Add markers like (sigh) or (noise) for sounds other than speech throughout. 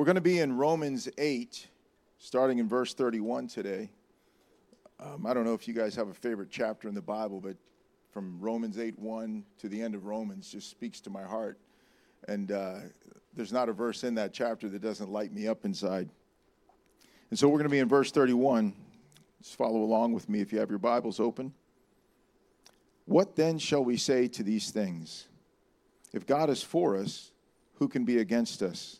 We're going to be in Romans 8, starting in verse 31 today. Um, I don't know if you guys have a favorite chapter in the Bible, but from Romans 8 1 to the end of Romans just speaks to my heart. And uh, there's not a verse in that chapter that doesn't light me up inside. And so we're going to be in verse 31. Just follow along with me if you have your Bibles open. What then shall we say to these things? If God is for us, who can be against us?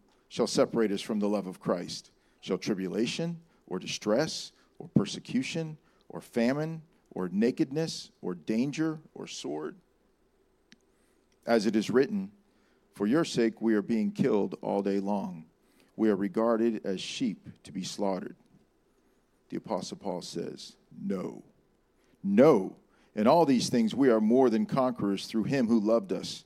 shall separate us from the love of Christ? Shall tribulation or distress or persecution or famine or nakedness or danger or sword? As it is written, For your sake we are being killed all day long. We are regarded as sheep to be slaughtered. The Apostle Paul says, No. No. In all these things we are more than conquerors through him who loved us.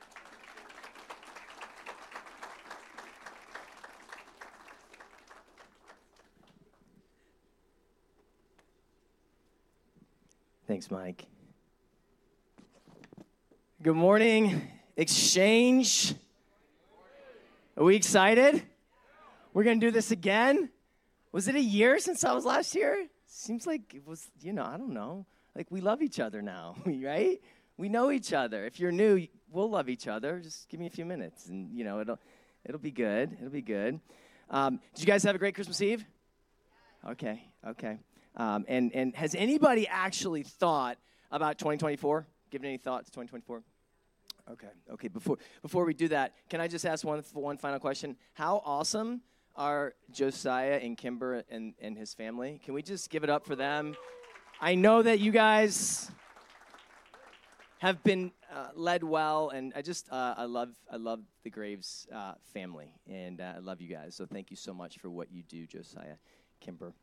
Thanks, Mike. Good morning, Exchange. Are we excited? We're going to do this again? Was it a year since I was last here? Seems like it was, you know, I don't know. Like we love each other now, (laughs) right? We know each other. If you're new, we'll love each other. Just give me a few minutes and, you know, it'll it'll be good. It'll be good. Um, did you guys have a great Christmas Eve? Okay, okay. Um, and, and has anybody actually thought about 2024? Given any thoughts 2024? Okay, okay. Before before we do that, can I just ask one one final question? How awesome are Josiah and Kimber and, and his family? Can we just give it up for them? I know that you guys have been uh, led well, and I just uh, I love I love the Graves uh, family, and uh, I love you guys. So thank you so much for what you do, Josiah, Kimber.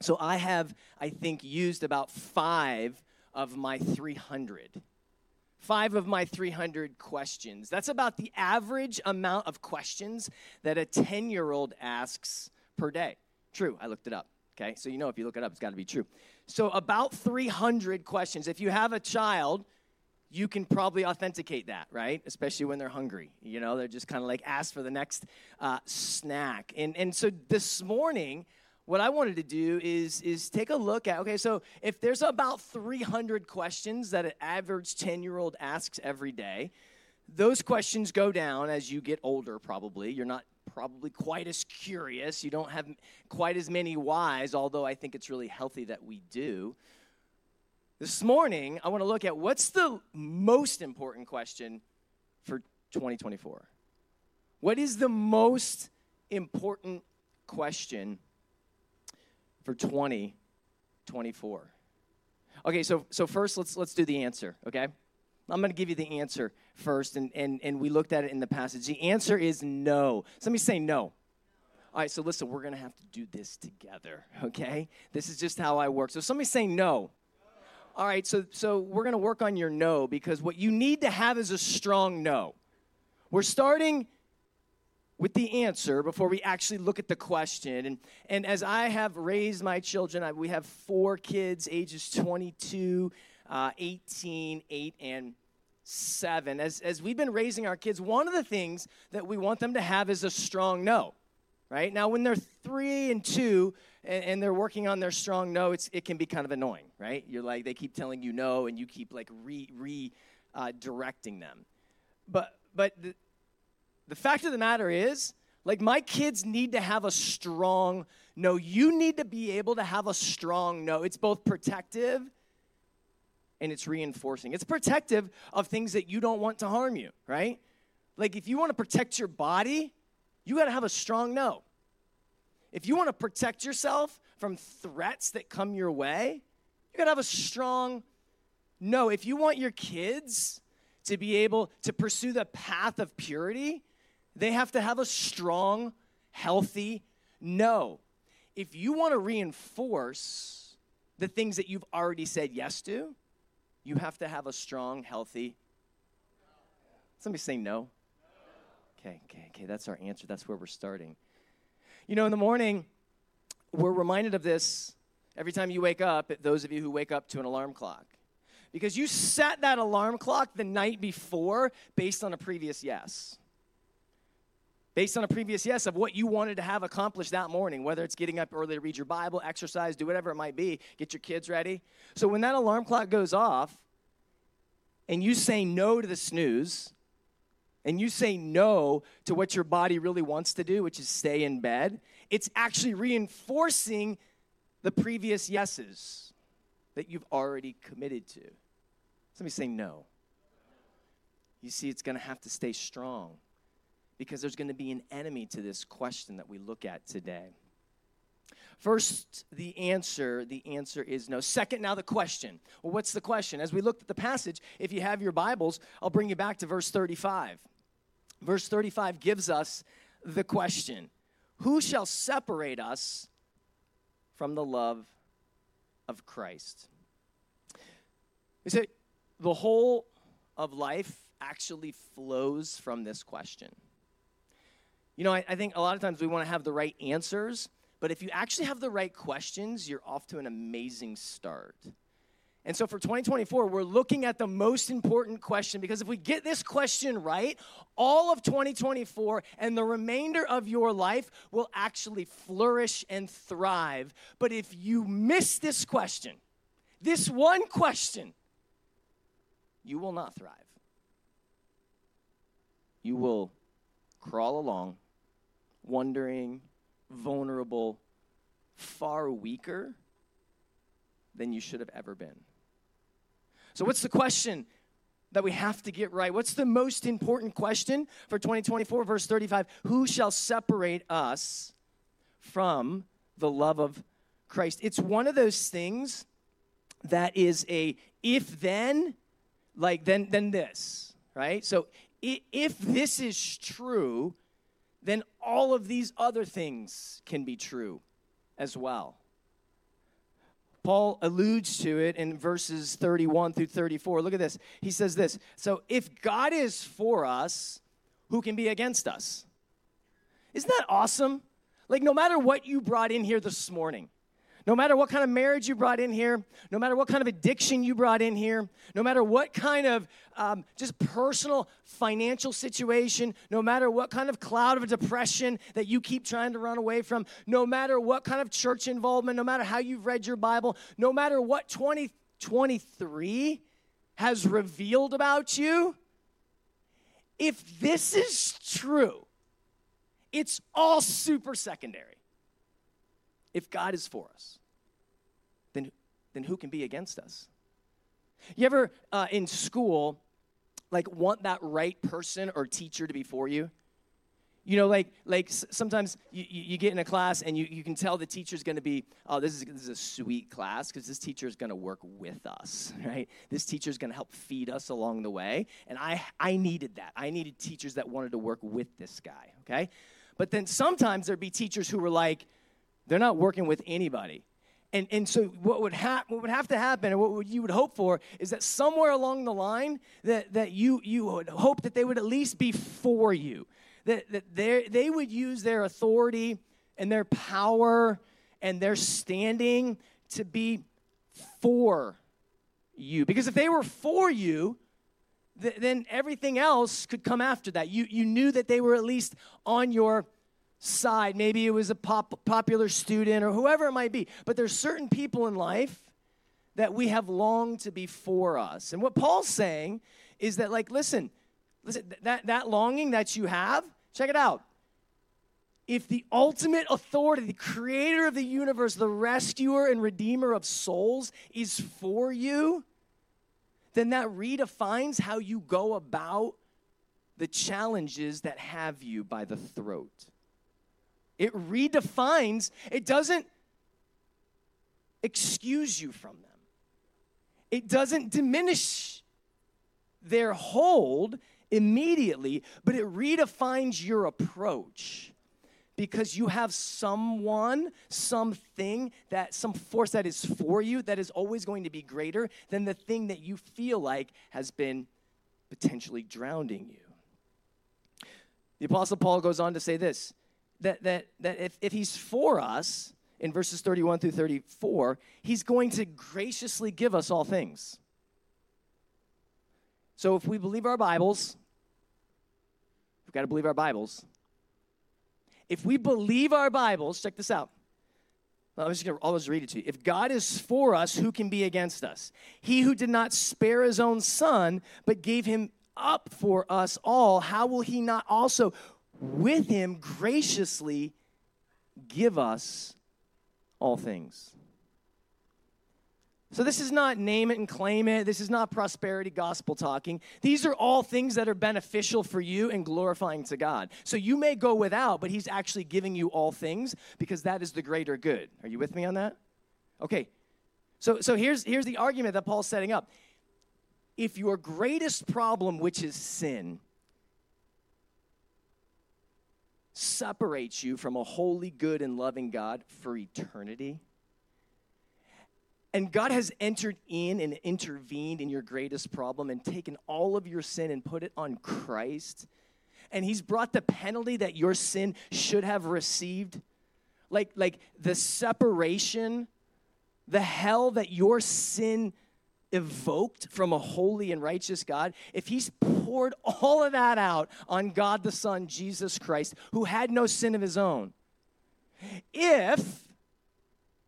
So I have I think used about five of my 300 five of my 300 questions. That's about the average amount of questions that a 10 year old asks per day. True, I looked it up. Okay, so you know if you look it up, it's got to be true. So, about 300 questions. If you have a child, you can probably authenticate that, right? Especially when they're hungry. You know, they're just kind of like ask for the next uh, snack. And, and so this morning, what I wanted to do is, is take a look at okay, so if there's about 300 questions that an average 10 year old asks every day, those questions go down as you get older, probably. You're not probably quite as curious. You don't have quite as many whys, although I think it's really healthy that we do. This morning, I want to look at what's the most important question for 2024? What is the most important question for 2024? Okay, so so first let's let's do the answer, okay? I'm going to give you the answer first, and, and, and we looked at it in the passage. The answer is no. Somebody say no. All right, so listen, we're going to have to do this together, okay? This is just how I work. So somebody say no. All right, so, so we're going to work on your no because what you need to have is a strong no. We're starting with the answer before we actually look at the question. And, and as I have raised my children, I, we have four kids, ages 22, uh, 18, 8, and 7. As, as we've been raising our kids, one of the things that we want them to have is a strong no, right? Now, when they're 3 and 2, and, and they're working on their strong no, it's, it can be kind of annoying, right? You're like, they keep telling you no, and you keep like re, re uh, directing them. But, but the, the fact of the matter is, like, my kids need to have a strong no. You need to be able to have a strong no. It's both protective and it's reinforcing. It's protective of things that you don't want to harm you, right? Like if you want to protect your body, you got to have a strong no. If you want to protect yourself from threats that come your way, you got to have a strong no. If you want your kids to be able to pursue the path of purity, they have to have a strong, healthy no. If you want to reinforce the things that you've already said yes to, you have to have a strong, healthy. Somebody say no. Okay, okay, okay. That's our answer. That's where we're starting. You know, in the morning, we're reminded of this every time you wake up, those of you who wake up to an alarm clock. Because you set that alarm clock the night before based on a previous yes. Based on a previous yes of what you wanted to have accomplished that morning, whether it's getting up early to read your Bible, exercise, do whatever it might be, get your kids ready. So when that alarm clock goes off and you say no to the snooze, and you say no to what your body really wants to do, which is stay in bed, it's actually reinforcing the previous yeses that you've already committed to. Somebody say no. You see, it's going to have to stay strong because there's going to be an enemy to this question that we look at today. First, the answer, the answer is no. Second, now the question. Well, what's the question? As we looked at the passage, if you have your Bibles, I'll bring you back to verse 35. Verse 35 gives us the question Who shall separate us from the love of Christ? You see, the whole of life actually flows from this question. You know, I, I think a lot of times we want to have the right answers, but if you actually have the right questions, you're off to an amazing start. And so for 2024, we're looking at the most important question because if we get this question right, all of 2024 and the remainder of your life will actually flourish and thrive. But if you miss this question, this one question, you will not thrive. You will crawl along, wondering, vulnerable, far weaker than you should have ever been. So, what's the question that we have to get right? What's the most important question for 2024? Verse 35 Who shall separate us from the love of Christ? It's one of those things that is a if then, like then, then this, right? So, if this is true, then all of these other things can be true as well. Paul alludes to it in verses 31 through 34. Look at this. He says this So if God is for us, who can be against us? Isn't that awesome? Like, no matter what you brought in here this morning, no matter what kind of marriage you brought in here, no matter what kind of addiction you brought in here, no matter what kind of um, just personal financial situation, no matter what kind of cloud of depression that you keep trying to run away from, no matter what kind of church involvement, no matter how you've read your Bible, no matter what 2023 has revealed about you, if this is true, it's all super secondary if God is for us, then, then who can be against us? You ever uh, in school, like, want that right person or teacher to be for you? You know, like, like sometimes you, you get in a class and you, you can tell the teacher's gonna be, oh, this is, this is a sweet class because this teacher is gonna work with us, (laughs) right? This teacher is gonna help feed us along the way. And I, I needed that. I needed teachers that wanted to work with this guy, okay? But then sometimes there'd be teachers who were like, they're not working with anybody. And, and so what would, hap- what would have to happen and what would, you would hope for is that somewhere along the line that, that you, you would hope that they would at least be for you that, that they would use their authority and their power and their standing to be for you because if they were for you th- then everything else could come after that you, you knew that they were at least on your side. Maybe it was a pop, popular student or whoever it might be. But there's certain people in life that we have longed to be for us. And what Paul's saying is that, like, listen, listen, that, that longing that you have, check it out. If the ultimate authority, the creator of the universe, the rescuer and redeemer of souls is for you, then that redefines how you go about the challenges that have you by the throat. It redefines, it doesn't excuse you from them, it doesn't diminish their hold immediately, but it redefines your approach because you have someone, something that some force that is for you that is always going to be greater than the thing that you feel like has been potentially drowning you. The Apostle Paul goes on to say this that, that, that if, if he's for us, in verses 31 through 34, he's going to graciously give us all things. So if we believe our Bibles, we've got to believe our Bibles. If we believe our Bibles, check this out. I'm just going to always read it to you. If God is for us, who can be against us? He who did not spare his own son, but gave him up for us all, how will he not also with him graciously give us all things? So, this is not name it and claim it. This is not prosperity gospel talking. These are all things that are beneficial for you and glorifying to God. So, you may go without, but He's actually giving you all things because that is the greater good. Are you with me on that? Okay. So, so here's, here's the argument that Paul's setting up if your greatest problem, which is sin, separates you from a holy, good, and loving God for eternity, and God has entered in and intervened in your greatest problem and taken all of your sin and put it on Christ, and He's brought the penalty that your sin should have received, like, like the separation, the hell that your sin evoked from a holy and righteous God, if he's poured all of that out on God the Son, Jesus Christ, who had no sin of his own, if,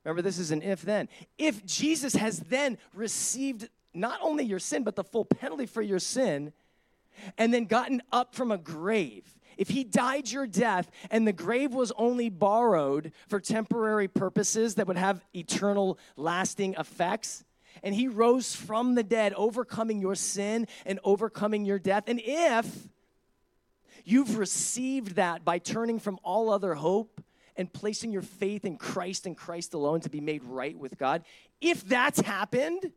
remember this is an if then, if Jesus has then received not only your sin, but the full penalty for your sin, and then gotten up from a grave, if he died your death and the grave was only borrowed for temporary purposes that would have eternal lasting effects, and he rose from the dead, overcoming your sin and overcoming your death. And if you've received that by turning from all other hope and placing your faith in Christ and Christ alone to be made right with God, if that's happened,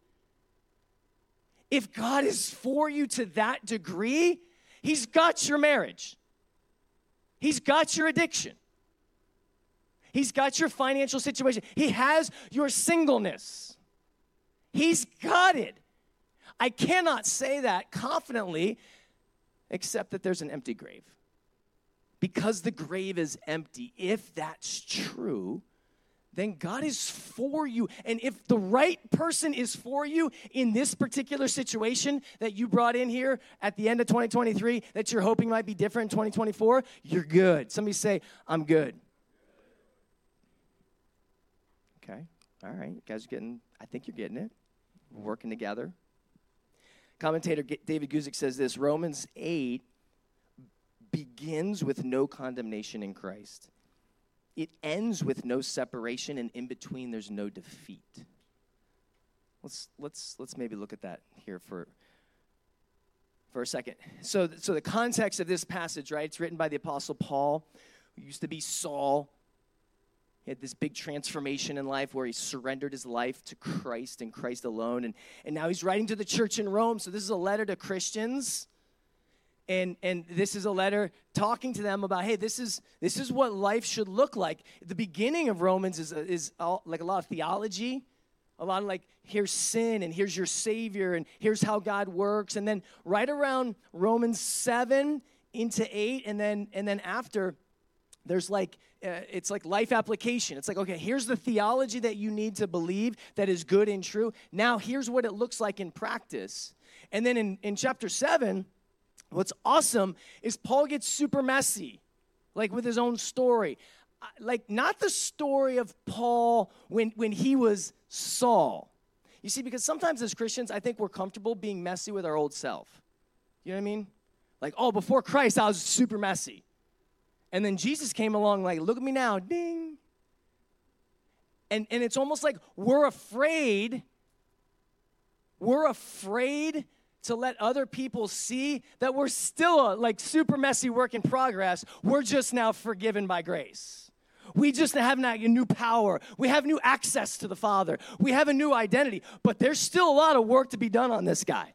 if God is for you to that degree, He's got your marriage, He's got your addiction, He's got your financial situation, He has your singleness. He's got it. I cannot say that confidently, except that there's an empty grave. Because the grave is empty, if that's true, then God is for you. And if the right person is for you in this particular situation that you brought in here at the end of 2023 that you're hoping might be different in 2024, you're good. Somebody say, I'm good. Okay. All right. You guys are getting, I think you're getting it working together. Commentator David Guzik says this Romans 8 begins with no condemnation in Christ. It ends with no separation, and in between, there's no defeat. Let's, let's, let's maybe look at that here for, for a second. So, so, the context of this passage, right? It's written by the Apostle Paul, who used to be Saul, he had this big transformation in life where he surrendered his life to Christ and Christ alone. And, and now he's writing to the church in Rome. So this is a letter to Christians. And, and this is a letter talking to them about, hey, this is, this is what life should look like. The beginning of Romans is, is all, like a lot of theology, a lot of like, here's sin and here's your Savior and here's how God works. And then right around Romans 7 into 8, and then, and then after, there's like uh, it's like life application. It's like okay here's the theology that you need to believe that is good and true. Now here's what it looks like in practice. And then in, in chapter 7 what's awesome is paul gets super messy like with his own story. Like not the story of paul when when he was saul. You see because sometimes as christians i think we're comfortable being messy with our old self. You know what i mean? Like oh before christ i was super messy and then Jesus came along, like, look at me now, ding. And, and it's almost like we're afraid we're afraid to let other people see that we're still a like super messy work in progress. We're just now forgiven by grace. We just have now a new power. We have new access to the Father. We have a new identity, but there's still a lot of work to be done on this guy.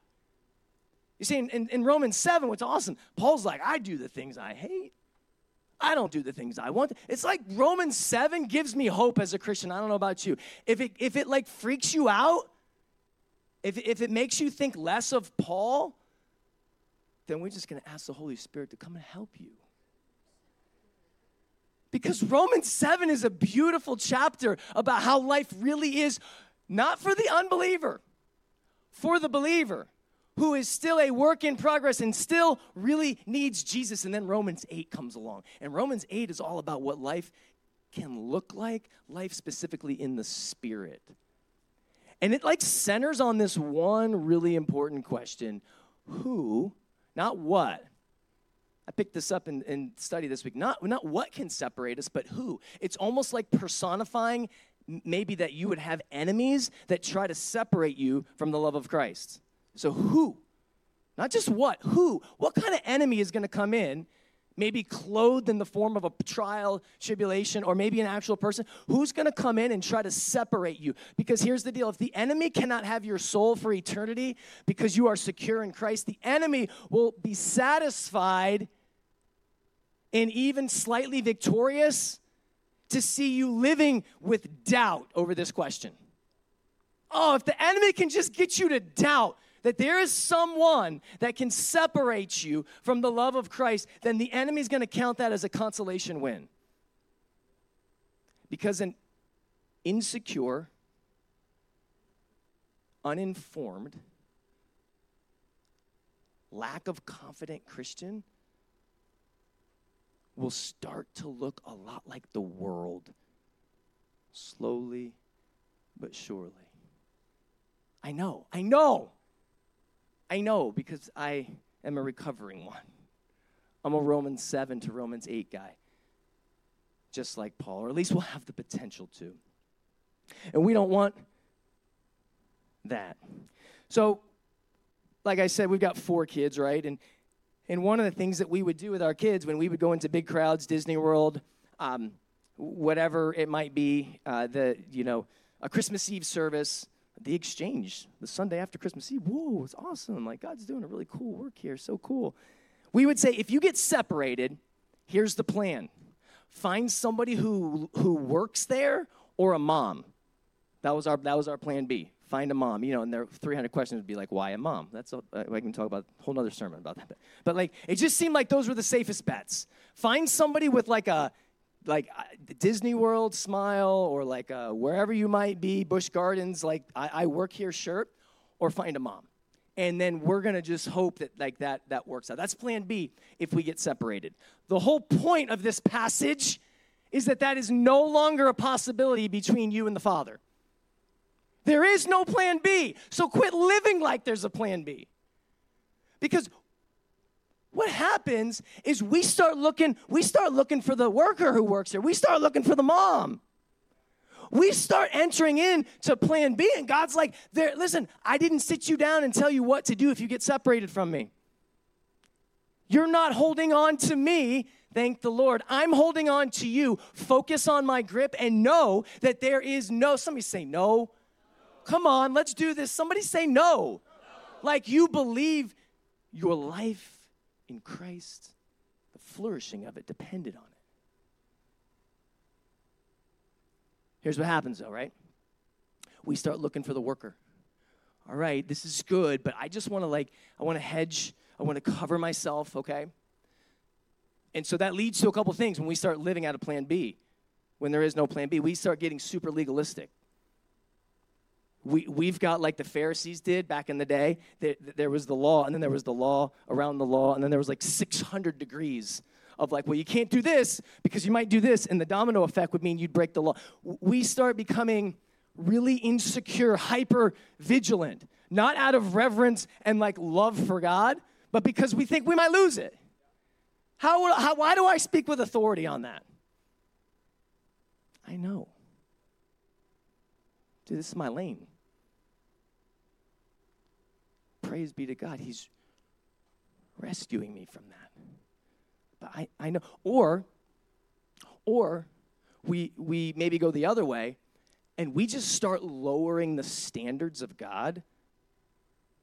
You see, in, in, in Romans 7, what's awesome, Paul's like, I do the things I hate. I don't do the things I want. It's like Romans 7 gives me hope as a Christian. I don't know about you. If it, if it like freaks you out, if, if it makes you think less of Paul, then we're just going to ask the Holy Spirit to come and help you. Because Romans 7 is a beautiful chapter about how life really is, not for the unbeliever, for the believer who is still a work in progress and still really needs Jesus. And then Romans 8 comes along. And Romans 8 is all about what life can look like, life specifically in the spirit. And it like centers on this one really important question who, not what. I picked this up in, in study this week. Not, not what can separate us, but who. It's almost like personifying maybe that you would have enemies that try to separate you from the love of Christ. So, who? Not just what, who? What kind of enemy is going to come in, maybe clothed in the form of a trial, tribulation, or maybe an actual person? Who's going to come in and try to separate you? Because here's the deal if the enemy cannot have your soul for eternity because you are secure in Christ, the enemy will be satisfied and even slightly victorious to see you living with doubt over this question. Oh, if the enemy can just get you to doubt, that there is someone that can separate you from the love of Christ, then the enemy's going to count that as a consolation win. Because an insecure, uninformed, lack of confident Christian will start to look a lot like the world slowly but surely. I know, I know. I know because I am a recovering one. I'm a Romans 7 to Romans 8 guy, just like Paul, or at least we'll have the potential to. And we don't want that. So, like I said, we've got four kids, right? And and one of the things that we would do with our kids when we would go into big crowds, Disney World, um, whatever it might be, uh, the you know a Christmas Eve service, the exchange, the Sunday after Christmas Eve. Whoa, it's awesome. Like, God's doing a really cool work here. So cool. We would say, if you get separated, here's the plan find somebody who, who works there or a mom. That was our, that was our plan B. Find a mom, you know, and there 300 questions would be like, why a mom? That's a, I uh, can talk about a whole other sermon about that. But, but like, it just seemed like those were the safest bets. Find somebody with like a, like Disney World smile or like uh, wherever you might be, Busch Gardens, like I, I work here shirt, or find a mom. And then we're gonna just hope that like that that works out. That's plan B if we get separated. The whole point of this passage is that that is no longer a possibility between you and the Father. There is no plan B. So quit living like there's a plan B. Because what happens is we start looking we start looking for the worker who works here we start looking for the mom. We start entering in to plan b and god's like there listen i didn't sit you down and tell you what to do if you get separated from me. You're not holding on to me thank the lord. I'm holding on to you. Focus on my grip and know that there is no somebody say no. Come on let's do this. Somebody say no. Like you believe your life in Christ, the flourishing of it depended on it. Here's what happens though, right? We start looking for the worker. All right, this is good, but I just want to like, I want to hedge, I want to cover myself, okay? And so that leads to a couple things when we start living out of plan B. When there is no plan B, we start getting super legalistic we, we've got like the Pharisees did back in the day. There, there was the law, and then there was the law around the law, and then there was like 600 degrees of like, well, you can't do this because you might do this, and the domino effect would mean you'd break the law. We start becoming really insecure, hyper vigilant, not out of reverence and like love for God, but because we think we might lose it. How, how, why do I speak with authority on that? I know. Dude, this is my lane. Praise be to God, He's rescuing me from that. But I, I know. Or, or we, we maybe go the other way and we just start lowering the standards of God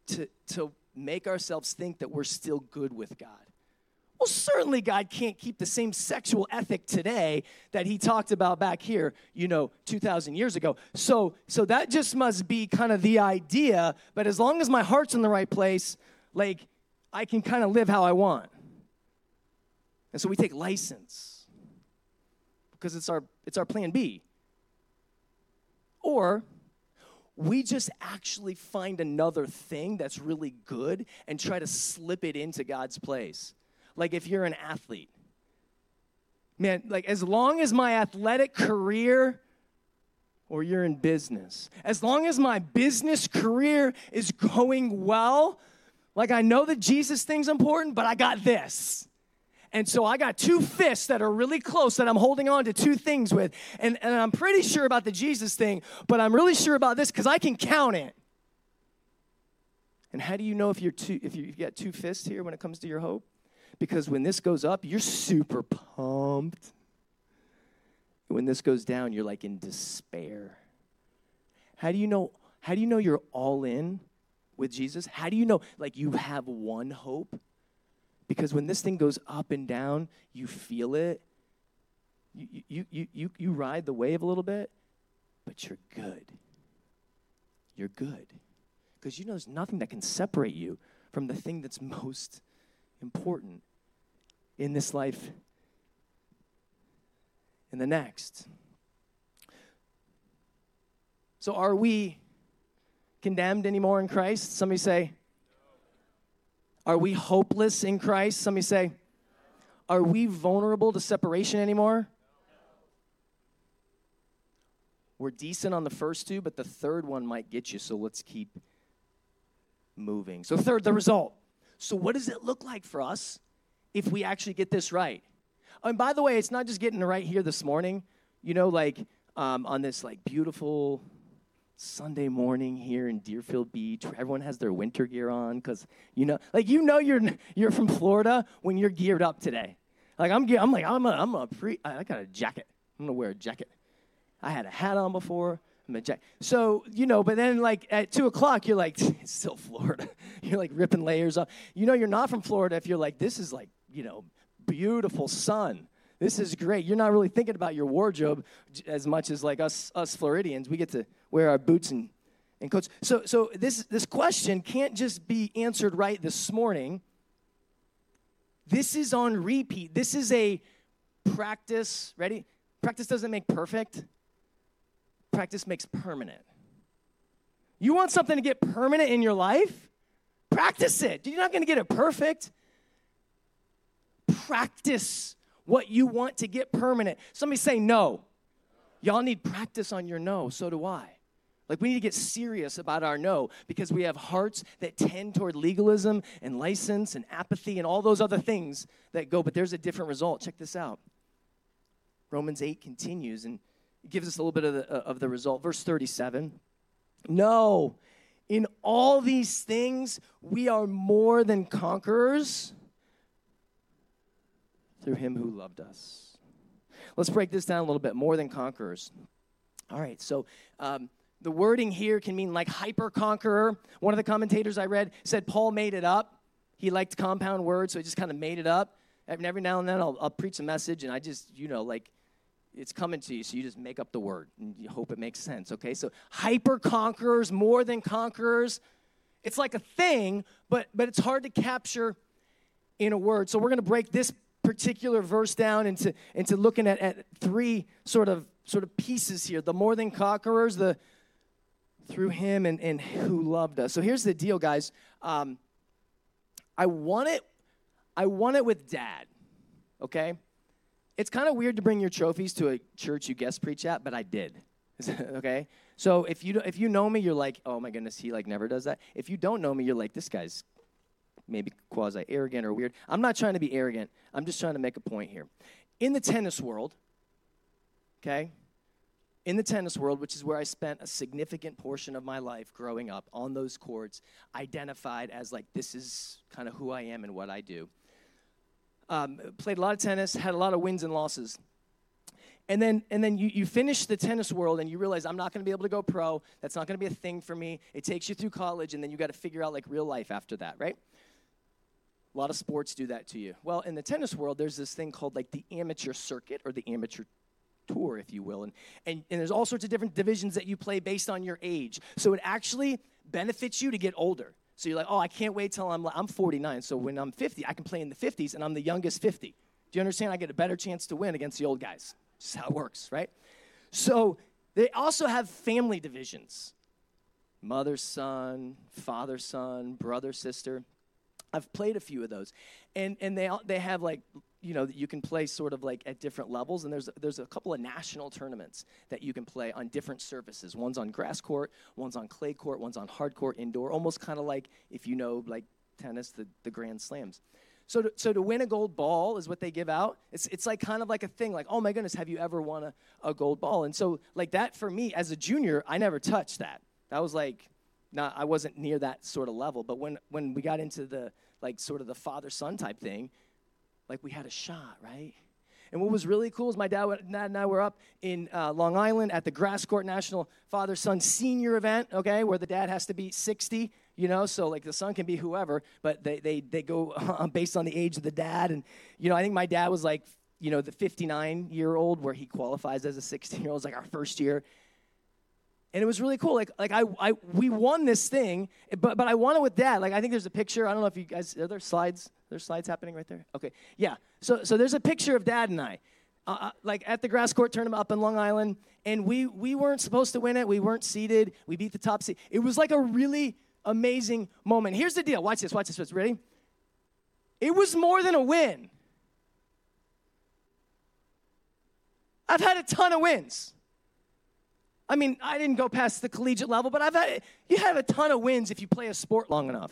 to, to make ourselves think that we're still good with God. Well, certainly God can't keep the same sexual ethic today that he talked about back here, you know, 2000 years ago. So so that just must be kind of the idea, but as long as my heart's in the right place, like I can kind of live how I want. And so we take license because it's our it's our plan B. Or we just actually find another thing that's really good and try to slip it into God's place like if you're an athlete. Man, like as long as my athletic career or you're in business, as long as my business career is going well, like I know that Jesus thing's important, but I got this. And so I got two fists that are really close that I'm holding on to two things with. And, and I'm pretty sure about the Jesus thing, but I'm really sure about this because I can count it. And how do you know if you're two, if you've got two fists here when it comes to your hope? Because when this goes up, you're super pumped. When this goes down, you're like in despair. How do you know how do you know you're all in with Jesus? How do you know like you have one hope? Because when this thing goes up and down, you feel it. You, you, you, you, you ride the wave a little bit, but you're good. You're good. Because you know there's nothing that can separate you from the thing that's (laughs) most important in this life and the next. So, are we condemned anymore in Christ? Somebody say, Are we hopeless in Christ? Somebody say, Are we vulnerable to separation anymore? We're decent on the first two, but the third one might get you, so let's keep moving. So, third, the result. So, what does it look like for us if we actually get this right? And by the way, it's not just getting it right here this morning. You know, like um, on this like beautiful Sunday morning here in Deerfield Beach, where everyone has their winter gear on, because you know, like you know, you're (laughs) you're from Florida when you're geared up today. Like I'm, I'm like I'm a, I'm a pre. I got a jacket. I'm gonna wear a jacket. I had a hat on before. I'm a jack. So, you know, but then like at two o'clock, you're like, (laughs) it's still Florida. (laughs) You're like ripping layers off. You know, you're not from Florida if you're like, this is like, you know, beautiful sun. This is great. You're not really thinking about your wardrobe as much as like us, us Floridians. We get to wear our boots and, and coats. So, so this, this question can't just be answered right this morning. This is on repeat. This is a practice. Ready? Practice doesn't make perfect practice makes permanent. You want something to get permanent in your life? Practice it. You're not going to get it perfect. Practice what you want to get permanent. Somebody say no. Y'all need practice on your no. So do I. Like, we need to get serious about our no because we have hearts that tend toward legalism and license and apathy and all those other things that go, but there's a different result. Check this out. Romans 8 continues, and gives us a little bit of the, uh, of the result. Verse 37 No, in all these things, we are more than conquerors through him who loved us. Let's break this down a little bit more than conquerors. All right, so um, the wording here can mean like hyper conqueror. One of the commentators I read said Paul made it up. He liked compound words, so he just kind of made it up. And every now and then I'll, I'll preach a message, and I just, you know, like it's coming to you, so you just make up the word and you hope it makes sense, okay? So hyper conquerors, more than conquerors. It's like a thing, but but it's hard to capture in a word. So we're gonna break this particular verse down into, into looking at, at three sort of sort of pieces here. The more than conquerors, the through him and, and who loved us. So here's the deal, guys. Um, I want it, I want it with dad, okay? it's kind of weird to bring your trophies to a church you guest preach at, but I did. (laughs) okay? So if you if you know me, you're like, oh my goodness, he like never does that. If you don't know me, you're like, this guy's maybe quasi arrogant or weird. I'm not trying to be arrogant. I'm just trying to make a point here. In the tennis world, okay, in the tennis world, which is where I spent a significant portion of my life growing up on those courts, identified as like, this is kind of who I am and what I do. Um, played a lot of tennis, had a lot of wins and losses. And then, and then you, you finish the tennis world and you realize I'm not going to be able to go pro. That's not going to be a thing for me. It takes you through college, and then you got to figure out like real life after that, right? A lot of sports do that to you. Well, in the tennis world, there's this thing called like the amateur circuit or the amateur tour, if you will. And, and, and there's all sorts of different divisions that you play based on your age. So it actually benefits you to get older. So you're like, oh, I can't wait till I'm, I'm 49. So when I'm 50, I can play in the 50s, and I'm the youngest 50. Do you understand? I get a better chance to win against the old guys. This is how it works, right? So they also have family divisions mother, son, father, son, brother, sister. I've played a few of those. And, and they, they have like you know you can play sort of like at different levels. And there's there's a couple of national tournaments that you can play on different surfaces. One's on grass court one's on clay court one's on hard court indoor almost kind of like if you know like tennis the, the grand slams. So to, so to win a gold ball is what they give out. It's, it's like kind of like a thing like oh my goodness have you ever won a, a gold ball? And so like that for me as a junior i never touched that. That was like not i wasn't near that sort of level but when when we got into the like sort of the father son type thing like we had a shot, right? And what was really cool is my dad and I were up in uh, Long Island at the Grass Court National Father Son Senior event, okay, where the dad has to be 60, you know, so like the son can be whoever, but they, they, they go (laughs) based on the age of the dad. And, you know, I think my dad was like, you know, the 59 year old where he qualifies as a 16 year old, like our first year and it was really cool. Like, like I, I, we won this thing, but, but I won it with dad. Like, I think there's a picture. I don't know if you guys are there slides. There's slides happening right there. Okay, yeah. So, so there's a picture of dad and I, uh, uh, like at the grass court tournament up in Long Island, and we we weren't supposed to win it. We weren't seeded. We beat the top seed. It was like a really amazing moment. Here's the deal. Watch this. Watch this. Ready? It was more than a win. I've had a ton of wins. I mean, I didn't go past the collegiate level, but I've had you have a ton of wins if you play a sport long enough.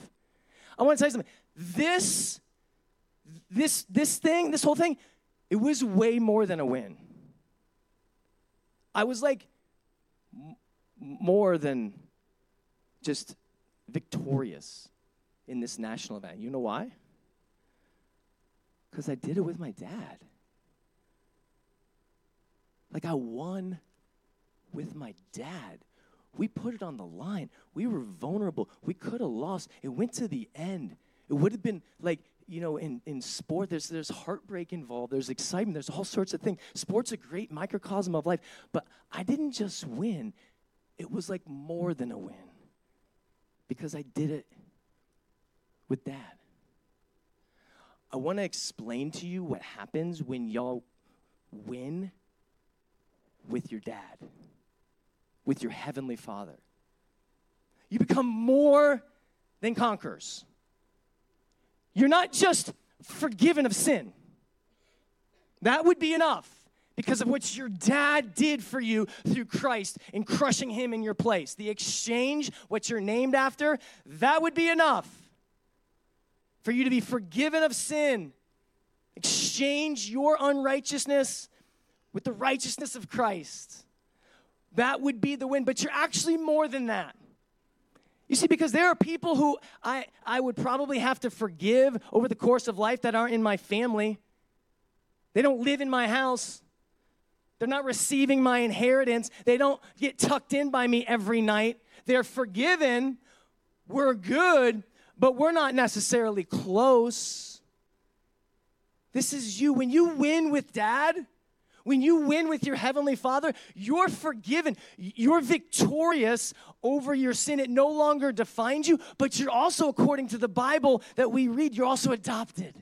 I want to tell you something. This this this thing, this whole thing, it was way more than a win. I was like m- more than just victorious in this national event. You know why? Because I did it with my dad. Like I won with my dad. We put it on the line. We were vulnerable. We could have lost. It went to the end. It would have been like, you know, in, in sport, there's, there's heartbreak involved, there's excitement, there's all sorts of things. Sport's a great microcosm of life, but I didn't just win, it was like more than a win because I did it with dad. I want to explain to you what happens when y'all win with your dad with your heavenly Father. You become more than conquerors. You're not just forgiven of sin, that would be enough because of what your dad did for you through Christ in crushing him in your place. The exchange, what you're named after, that would be enough for you to be forgiven of sin. Exchange your unrighteousness with the righteousness of Christ. That would be the win, but you're actually more than that. You see, because there are people who I, I would probably have to forgive over the course of life that aren't in my family. They don't live in my house. They're not receiving my inheritance. They don't get tucked in by me every night. They're forgiven. We're good, but we're not necessarily close. This is you. When you win with dad, when you win with your Heavenly Father, you're forgiven. You're victorious over your sin. It no longer defines you, but you're also, according to the Bible that we read, you're also adopted.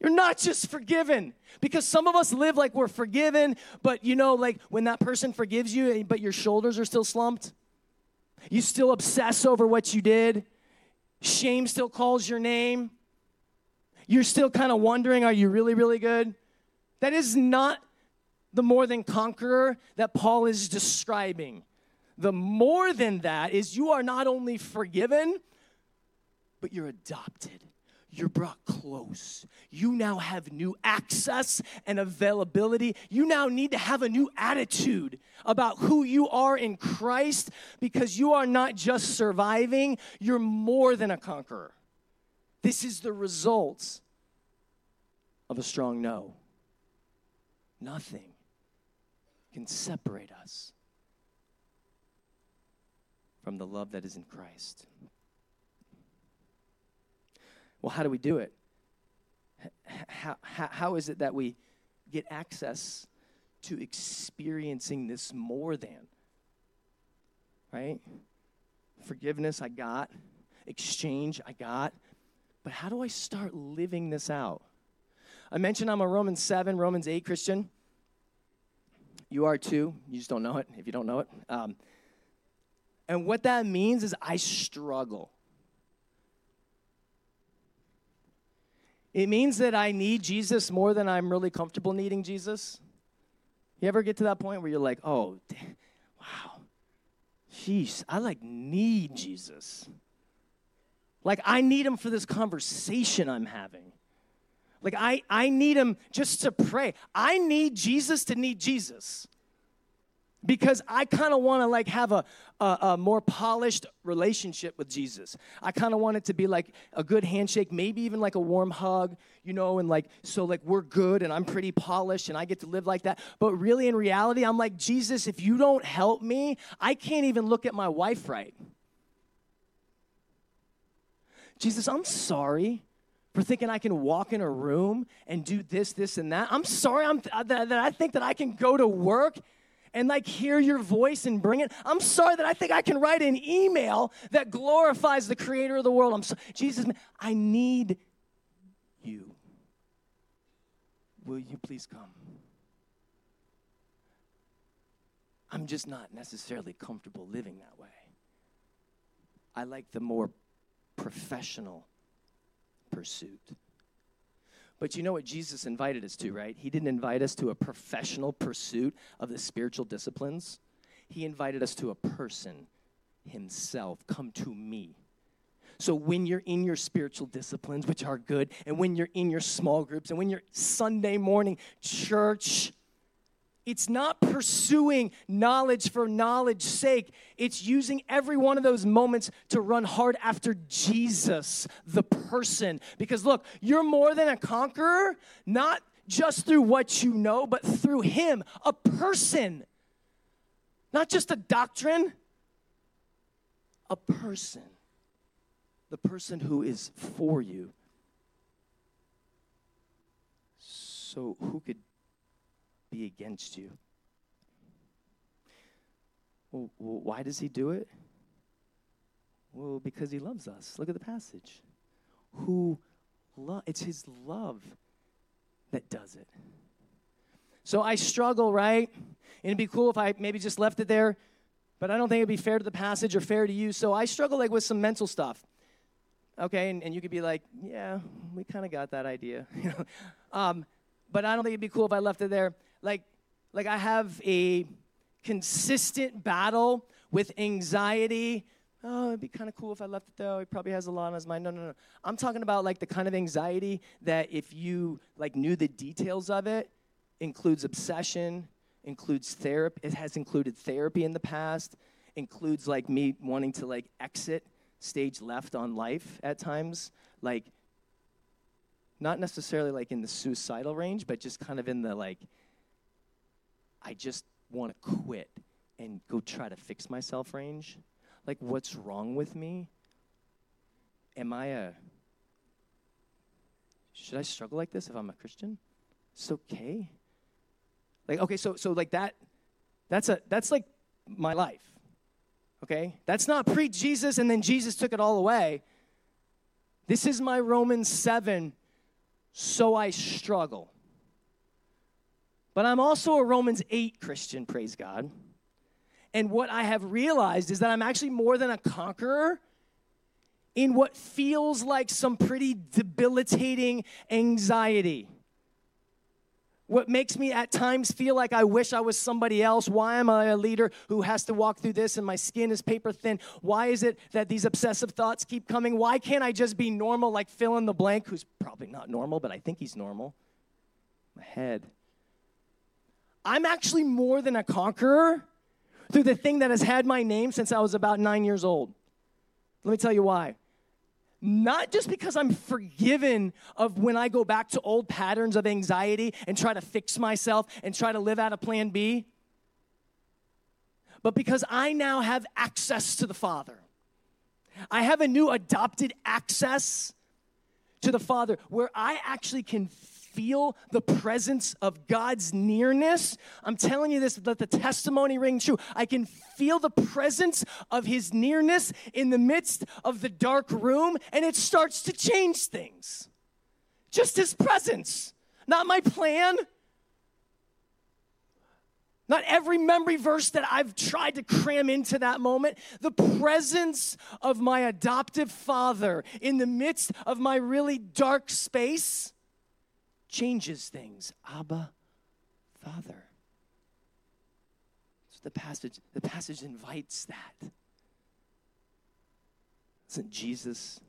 You're not just forgiven because some of us live like we're forgiven, but you know, like when that person forgives you, but your shoulders are still slumped, you still obsess over what you did, shame still calls your name. You're still kind of wondering, are you really, really good? That is not the more than conqueror that Paul is describing. The more than that is you are not only forgiven, but you're adopted. you're brought close. You now have new access and availability. You now need to have a new attitude about who you are in Christ because you are not just surviving, you're more than a conqueror. This is the result of a strong no. Nothing can separate us from the love that is in Christ. Well, how do we do it? How, how, how is it that we get access to experiencing this more than? Right? Forgiveness, I got. Exchange, I got. But how do I start living this out? I mentioned I'm a Romans 7, Romans 8 Christian. You are too. You just don't know it if you don't know it. Um, and what that means is I struggle. It means that I need Jesus more than I'm really comfortable needing Jesus. You ever get to that point where you're like, oh, damn, wow, jeez, I like need Jesus. Like I need him for this conversation I'm having. Like I, I need him just to pray. I need Jesus to need Jesus because I kind of want to like have a, a, a, more polished relationship with Jesus. I kind of want it to be like a good handshake, maybe even like a warm hug, you know, and like so like we're good and I'm pretty polished and I get to live like that. But really in reality, I'm like Jesus, if you don't help me, I can't even look at my wife right. Jesus, I'm sorry for thinking I can walk in a room and do this, this, and that. I'm sorry I'm, that, that I think that I can go to work and like hear your voice and bring it. I'm sorry that I think I can write an email that glorifies the creator of the world. I'm so, Jesus, I need you. Will you please come? I'm just not necessarily comfortable living that way. I like the more professional pursuit. But you know what Jesus invited us to, right? He didn't invite us to a professional pursuit of the spiritual disciplines. He invited us to a person himself. Come to me. So when you're in your spiritual disciplines, which are good, and when you're in your small groups, and when you're Sunday morning church, it's not pursuing knowledge for knowledge's sake. It's using every one of those moments to run hard after Jesus, the person. Because look, you're more than a conqueror, not just through what you know, but through Him, a person. Not just a doctrine, a person. The person who is for you. So, who could be against you. Well, why does he do it? Well, because he loves us. Look at the passage. Who love it's his love that does it. So I struggle, right? And it'd be cool if I maybe just left it there, but I don't think it'd be fair to the passage or fair to you. So I struggle like with some mental stuff. Okay, and, and you could be like, yeah, we kind of got that idea. (laughs) um, but I don't think it'd be cool if I left it there like like I have a consistent battle with anxiety. Oh, it'd be kind of cool if I left it though. He probably has a lot on his mind. No, no, no. I'm talking about like the kind of anxiety that if you like knew the details of it, includes obsession, includes therapy. It has included therapy in the past, includes like me wanting to like exit stage left on life at times, like not necessarily like in the suicidal range, but just kind of in the like I just want to quit and go try to fix myself range? Like, what's wrong with me? Am I a. Should I struggle like this if I'm a Christian? It's okay. Like, okay, so, so like that, that's a, that's like my life. Okay? That's not pre Jesus and then Jesus took it all away. This is my Romans 7, so I struggle. But I'm also a Romans 8 Christian, praise God. And what I have realized is that I'm actually more than a conqueror in what feels like some pretty debilitating anxiety. What makes me at times feel like I wish I was somebody else? Why am I a leader who has to walk through this and my skin is paper thin? Why is it that these obsessive thoughts keep coming? Why can't I just be normal like fill in the blank, who's probably not normal, but I think he's normal? My head. I'm actually more than a conqueror through the thing that has had my name since I was about nine years old. Let me tell you why not just because I'm forgiven of when I go back to old patterns of anxiety and try to fix myself and try to live out a plan B, but because I now have access to the Father. I have a new adopted access to the Father where I actually can feel the presence of God's nearness. I'm telling you this, let the testimony ring true. I can feel the presence of His nearness in the midst of the dark room, and it starts to change things. Just His presence, not my plan. Not every memory verse that I've tried to cram into that moment. The presence of my adoptive father in the midst of my really dark space changes things. Abba, Father. So the passage, the passage invites that. Doesn't Jesus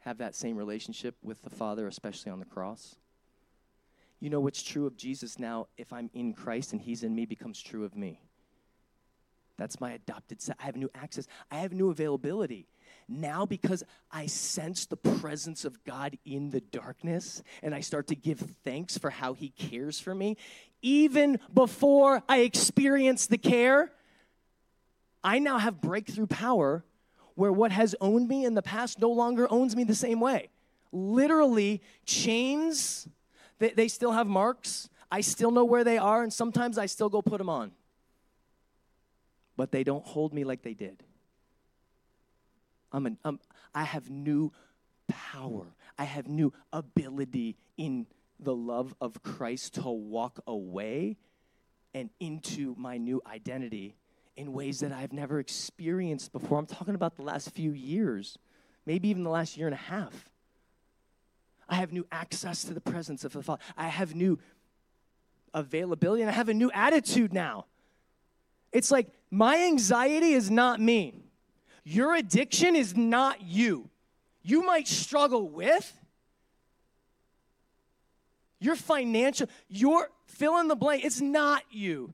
have that same relationship with the Father, especially on the cross? You know what's true of Jesus now, if I'm in Christ and He's in me, becomes true of me. That's my adopted set. I have new access. I have new availability. Now, because I sense the presence of God in the darkness and I start to give thanks for how He cares for me, even before I experience the care, I now have breakthrough power where what has owned me in the past no longer owns me the same way. Literally, chains, they, they still have marks. I still know where they are, and sometimes I still go put them on. But they don't hold me like they did. I'm an, um, I have new power. I have new ability in the love of Christ to walk away and into my new identity in ways that I've never experienced before. I'm talking about the last few years, maybe even the last year and a half. I have new access to the presence of the Father. I have new availability and I have a new attitude now. It's like my anxiety is not me. Your addiction is not you. You might struggle with your financial, your fill in the blank, it's not you.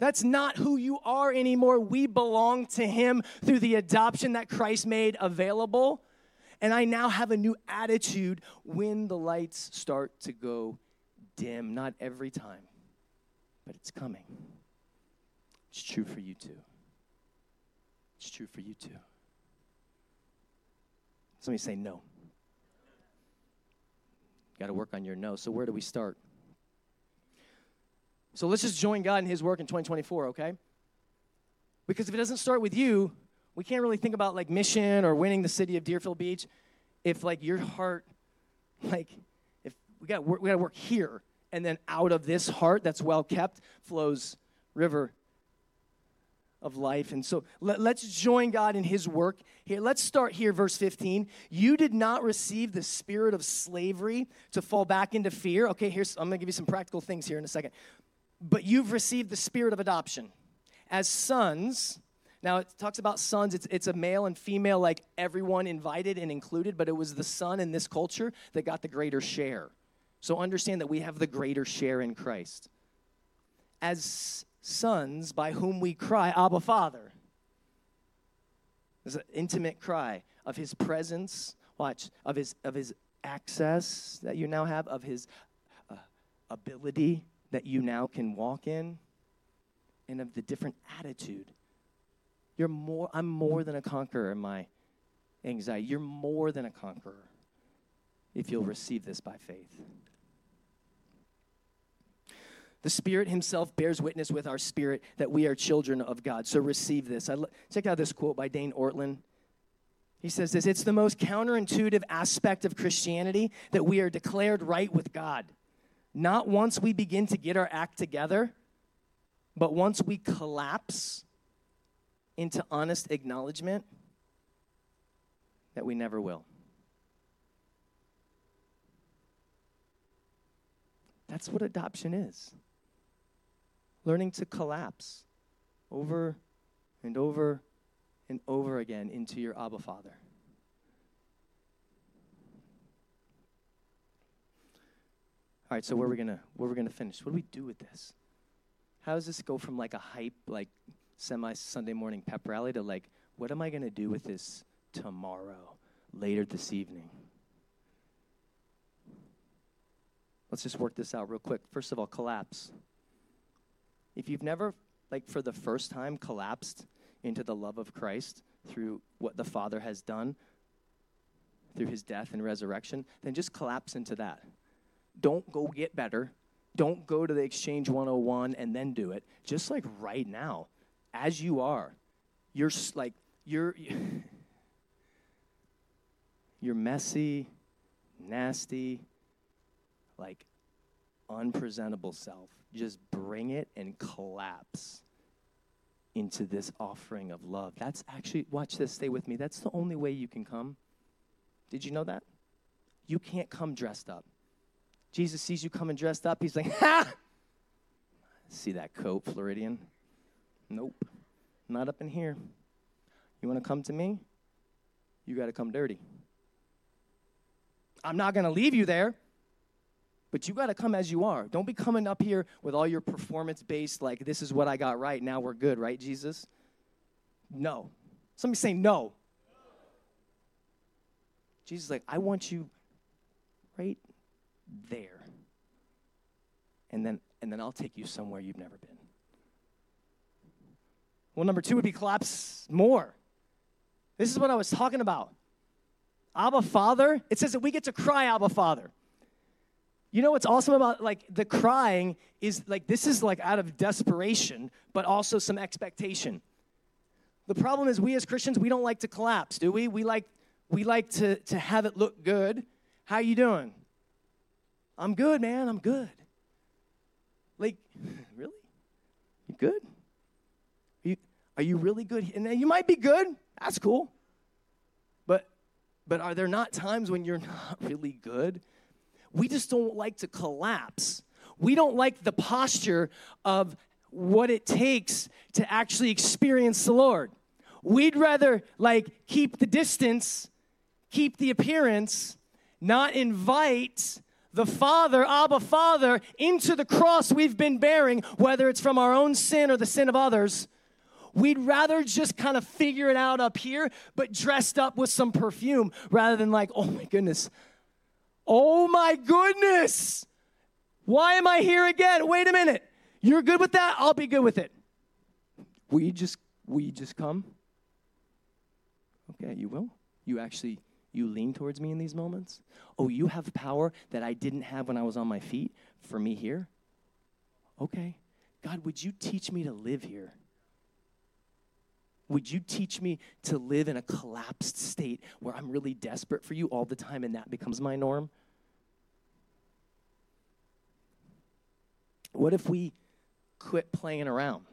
That's not who you are anymore. We belong to Him through the adoption that Christ made available. And I now have a new attitude when the lights start to go dim. Not every time, but it's coming. It's true for you too. True for you too. Somebody say no. Got to work on your no. So, where do we start? So, let's just join God in His work in 2024, okay? Because if it doesn't start with you, we can't really think about like mission or winning the city of Deerfield Beach if like your heart, like, if we got we got to work here, and then out of this heart that's well kept flows river of life. And so let, us join God in his work here. Let's start here, verse 15. You did not receive the spirit of slavery to fall back into fear. Okay, here's, I'm to give you some practical things here in a second. But you've received the spirit of adoption. As sons, now it talks about sons, it's, it's a male and female, like everyone invited and included, but it was the son in this culture that got the greater share. So understand that we have the greater share in Christ. As sons by whom we cry, Abba, Father. There's an intimate cry of his presence, watch, of his, of his access that you now have, of his uh, ability that you now can walk in, and of the different attitude. You're more, I'm more than a conqueror in my anxiety. You're more than a conqueror if you'll receive this by faith. The Spirit Himself bears witness with our spirit that we are children of God. So receive this. Check out this quote by Dane Ortlund. He says this It's the most counterintuitive aspect of Christianity that we are declared right with God. Not once we begin to get our act together, but once we collapse into honest acknowledgement that we never will. That's what adoption is learning to collapse over and over and over again into your Abba Father. All right, so where are we gonna where are we gonna finish? What do we do with this? How does this go from like a hype, like semi Sunday morning pep rally to like, what am I gonna do with this tomorrow, later this evening? Let's just work this out real quick. First of all, collapse. If you've never, like, for the first time, collapsed into the love of Christ through what the Father has done, through his death and resurrection, then just collapse into that. Don't go get better. Don't go to the Exchange 101 and then do it. Just like right now, as you are, you're like, you're. (laughs) You're messy, nasty, like unpresentable self. Just bring it and collapse into this offering of love. That's actually, watch this, stay with me. That's the only way you can come. Did you know that? You can't come dressed up. Jesus sees you coming dressed up. He's like, (laughs) ha! See that coat, Floridian? Nope, not up in here. You want to come to me? You got to come dirty. I'm not to leave you there. But you got to come as you are. Don't be coming up here with all your performance based, like, this is what I got right. Now we're good, right, Jesus? No. Somebody say no. Jesus like, I want you right there. And then and then I'll take you somewhere you've never been. Well, number two would be collapse more. This is what I was talking about. Abba Father, it says that we get to cry Abba Father. You know what's awesome about like the crying is like this is like out of desperation, but also some expectation. The problem is we as Christians, we don't like to collapse, do we? We like we like to to have it look good. How you doing? I'm good, man. I'm good. Like, (laughs) really? You good? Are you, are you really good? And you might be good. That's cool. But but are there not times when you're (laughs) not really good? We just don't like to collapse. We don't like the posture of what it takes to actually experience the Lord. We'd rather like keep the distance, keep the appearance, not invite the Father, Abba Father, into the cross we've been bearing, whether it's from our own sin or the sin of others. We'd rather just kind of figure it out up here, but dressed up with some perfume rather than like, oh my goodness, Oh my goodness. Why am I here again? Wait a minute. You're good with that? I'll be good with it. Will you just will you just come? Okay, you will. You actually you lean towards me in these moments? Oh, you have power that I didn't have when I was on my feet for me here? Okay. God, would you teach me to live here? Would you teach me to live in a collapsed state where I'm really desperate for you all the time and that becomes my norm? What if we quit playing around?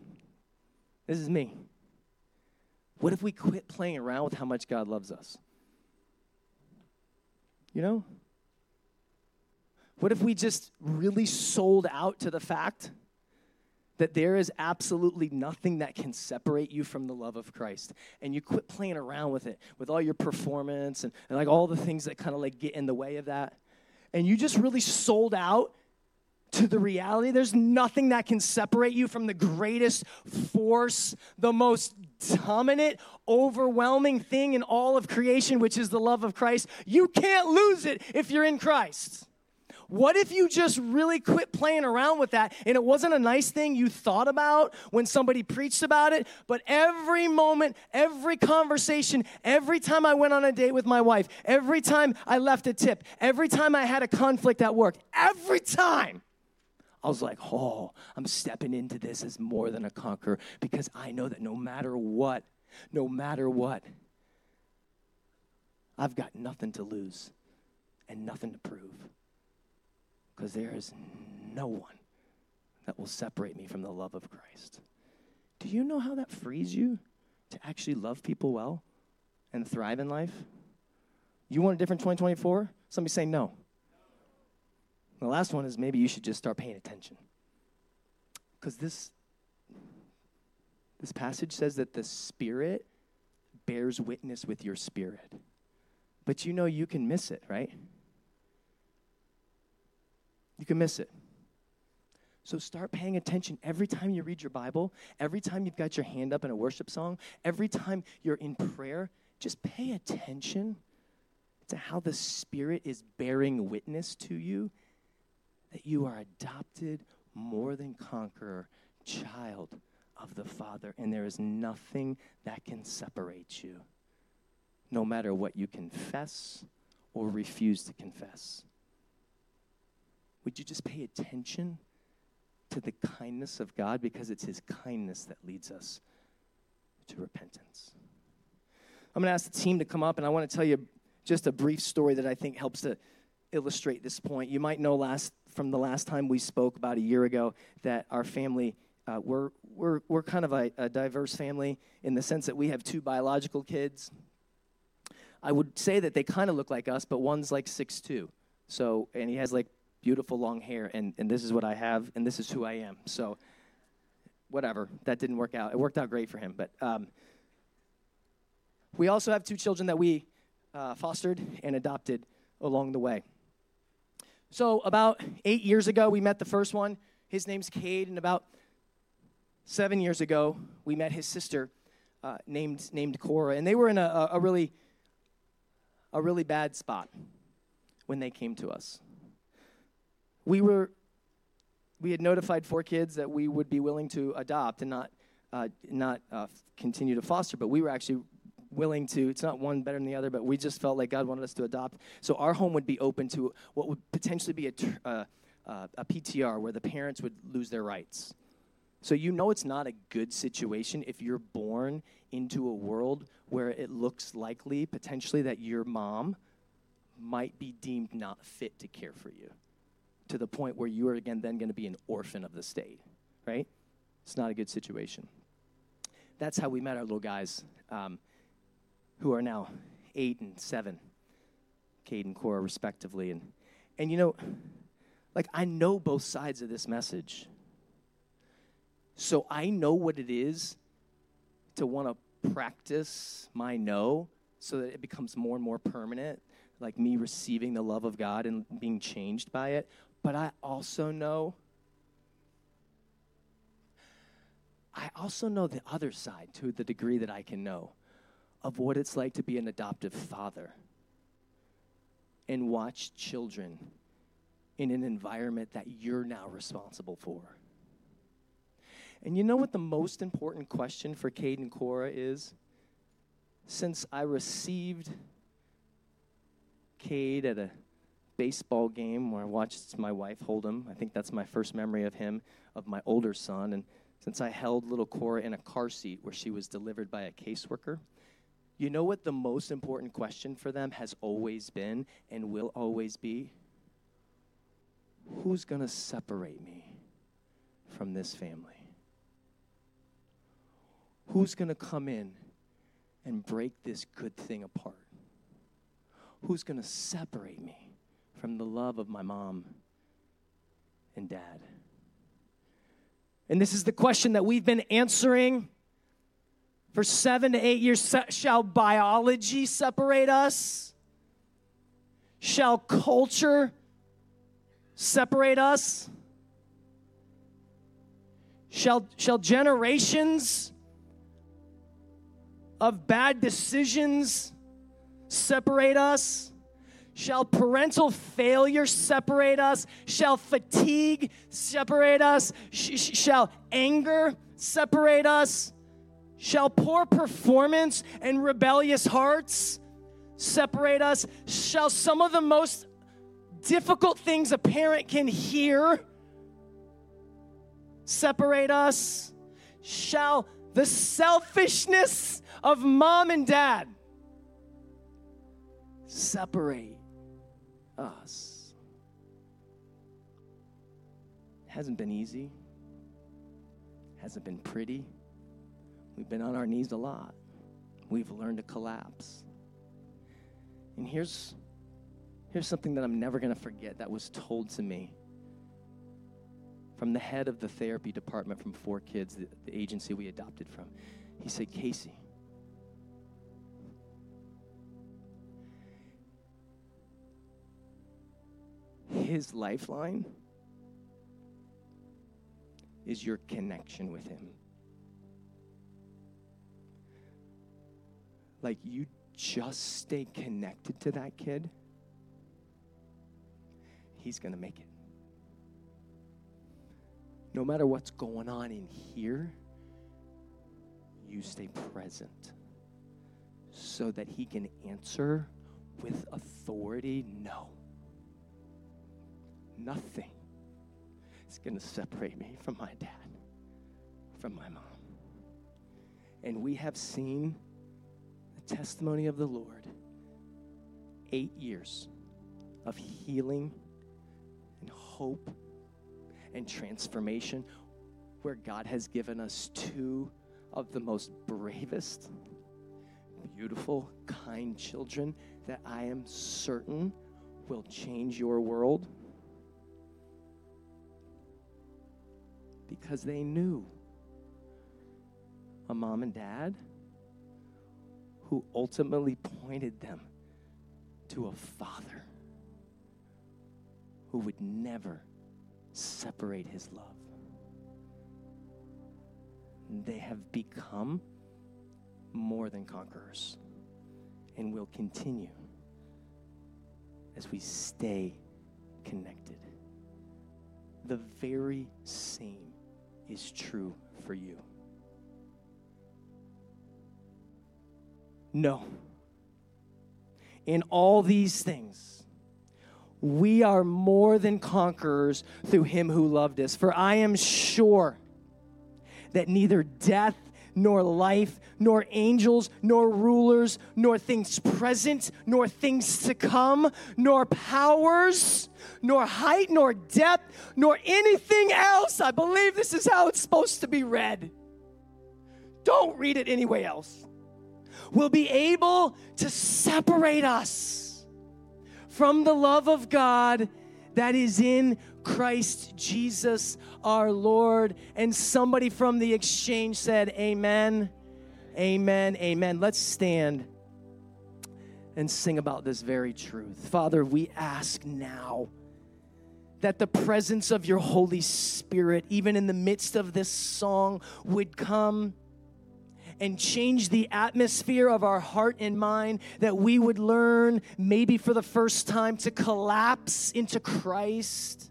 This is me. What if we quit playing around with how much God loves us? You know? What if we just really sold out to the fact that there is absolutely nothing that can separate you from the love of Christ. And you quit playing around with it, with all your performance and, and like all the things that kind of like get in the way of that. And you just really sold out to the reality. There's nothing that can separate you from the greatest force, the most dominant, overwhelming thing in all of creation, which is the love of Christ. You can't lose it if you're in Christ. What if you just really quit playing around with that and it wasn't a nice thing you thought about when somebody preached about it, but every moment, every conversation, every time I went on a date with my wife, every time I left a tip, every time I had a conflict at work, every time. I was like, oh, I'm stepping into this as more than a conqueror because I know that no matter what, no matter what, I've got nothing to lose and nothing to prove because there is no one that will separate me from the love of Christ. Do you know how that frees you to actually love people well and thrive in life? You want a different 2024? Somebody say no. The last one is maybe you should just start paying attention. Because this, this passage says that the Spirit bears witness with your spirit. But you know you can miss it, right? You can miss it. So start paying attention every time you read your Bible, every time you've got your hand up in a worship song, every time you're in prayer, just pay attention to how the Spirit is bearing witness to you that you are adopted, more than conqueror, child of the Father, and there is nothing that can separate you, no matter what you confess or refuse to confess. Would you just pay attention to the kindness of God because it's His kindness that leads us to repentance? I'm going to ask the team to come up, and I want to tell you just a brief story that I think helps to illustrate this point. You might know last from the last time we spoke about a year ago that our family uh, we're, we're, we're kind of a, a diverse family in the sense that we have two biological kids. I would say that they kind of look like us, but one's like six two. So, and he has like beautiful long hair, and, and this is what I have, and this is who I am. So, whatever, that didn't work out. It worked out great for him. But um, we also have two children that we uh, fostered and adopted along the way. So, about eight years ago, we met the first one. His name's Cade, and about seven years ago, we met his sister uh, named, named Cora, and they were in a, a, really, a really bad spot when they came to us. We were, we had notified 4Kids that we would be willing to adopt and not, uh, not uh, continue to foster, but we were actually willing to, it's not one better than the other, but we just felt like God wanted us to adopt. So our home would be open to what would potentially be a, uh, uh, a PTR where the parents would lose their rights. So you know it's not a good situation if you're born into a world where it looks likely, potentially, that your mom might be deemed not fit to care for you to the point where you are again then going to be an orphan of the state, right? It's not a good situation. That's how we met our little guys, um, who are now eight and seven, Cade and Cora, respectively. And, and you know, like, I know both sides of this message. So I know what it is to want to practice my no so that it becomes more and more permanent, like me receiving the love of God and being changed by it. But I also know I also know the other side to the degree that I can know of what it's like to be an adoptive father and watch children in an environment that you're now responsible for. And you know what the most important question for Cade and Cora is? Since I received Cade at a baseball game where I watched my wife hold him, I think that's my first memory of him, of my older son. And since I held little Cora in a car seat where she was delivered by a caseworker, you know what the most important question for them has always been and will always be? Who's going to separate me from this family? Who's going to come in and break this good thing apart? Who's going to separate me from the love of my mom and dad? And this is the question that we've been answering for seven to eight years. Shall biology separate us? Shall culture separate us? Shall, shall generations of bad decisions separate us? Shall parental failure separate us? Shall fatigue separate us? Sh- shall anger separate us? Shall poor performance and rebellious hearts separate us? Shall some of the most difficult things a parent can hear separate us? Shall the selfishness of mom and dad separate us. Hasn't been easy. Hasn't been pretty. We've been on our knees a lot. We've learned to collapse. And here's Here's something that I'm never going to forget that was told to me from the head of the therapy department from 4Kids, the, the agency we adopted from. He said, Casey, his lifeline is your connection with him. Like you just stay connected to that kid, he's going to make it. No matter what's going on in here, you stay present so that he can answer with authority no. Nothing is going to separate me from my dad, from my mom. And we have seen the testimony of the Lord eight years of healing and hope and transformation where God has given us two of the most bravest, beautiful, kind children that I am certain will change your world because they knew a mom and dad who ultimately pointed them to a father who would never separate his love. They have become more than conquerors and will continue as we stay connected. The very same is true for you. No. In all these things, we are more than conquerors through him who loved us. For I am sure that neither death, nor life, nor angels, nor rulers, nor things present, nor things to come, nor powers, nor height, nor depth, nor anything else. I believe this is how it's supposed to be read. Don't read it anyway else. Will be able to separate us from the love of God that is in Christ Jesus our Lord. And somebody from the exchange said, Amen, amen, amen. Let's stand and sing about this very truth. Father, we ask now that the presence of your Holy Spirit, even in the midst of this song, would come and change the atmosphere of our heart and mind, that we would learn, maybe for the first time, to collapse into Christ.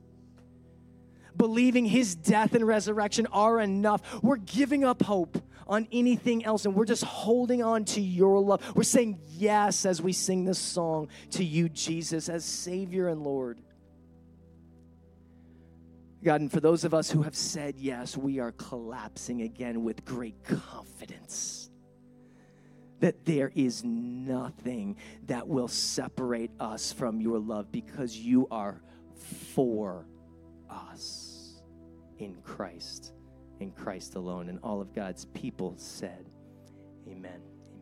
Believing his death and resurrection are enough. We're giving up hope on anything else and we're just holding on to your love. We're saying yes as we sing this song to you, Jesus, as Savior and Lord. God, and for those of us who have said yes, we are collapsing again with great confidence that there is nothing that will separate us from your love because you are for us in Christ, in Christ alone. And all of God's people said, Amen.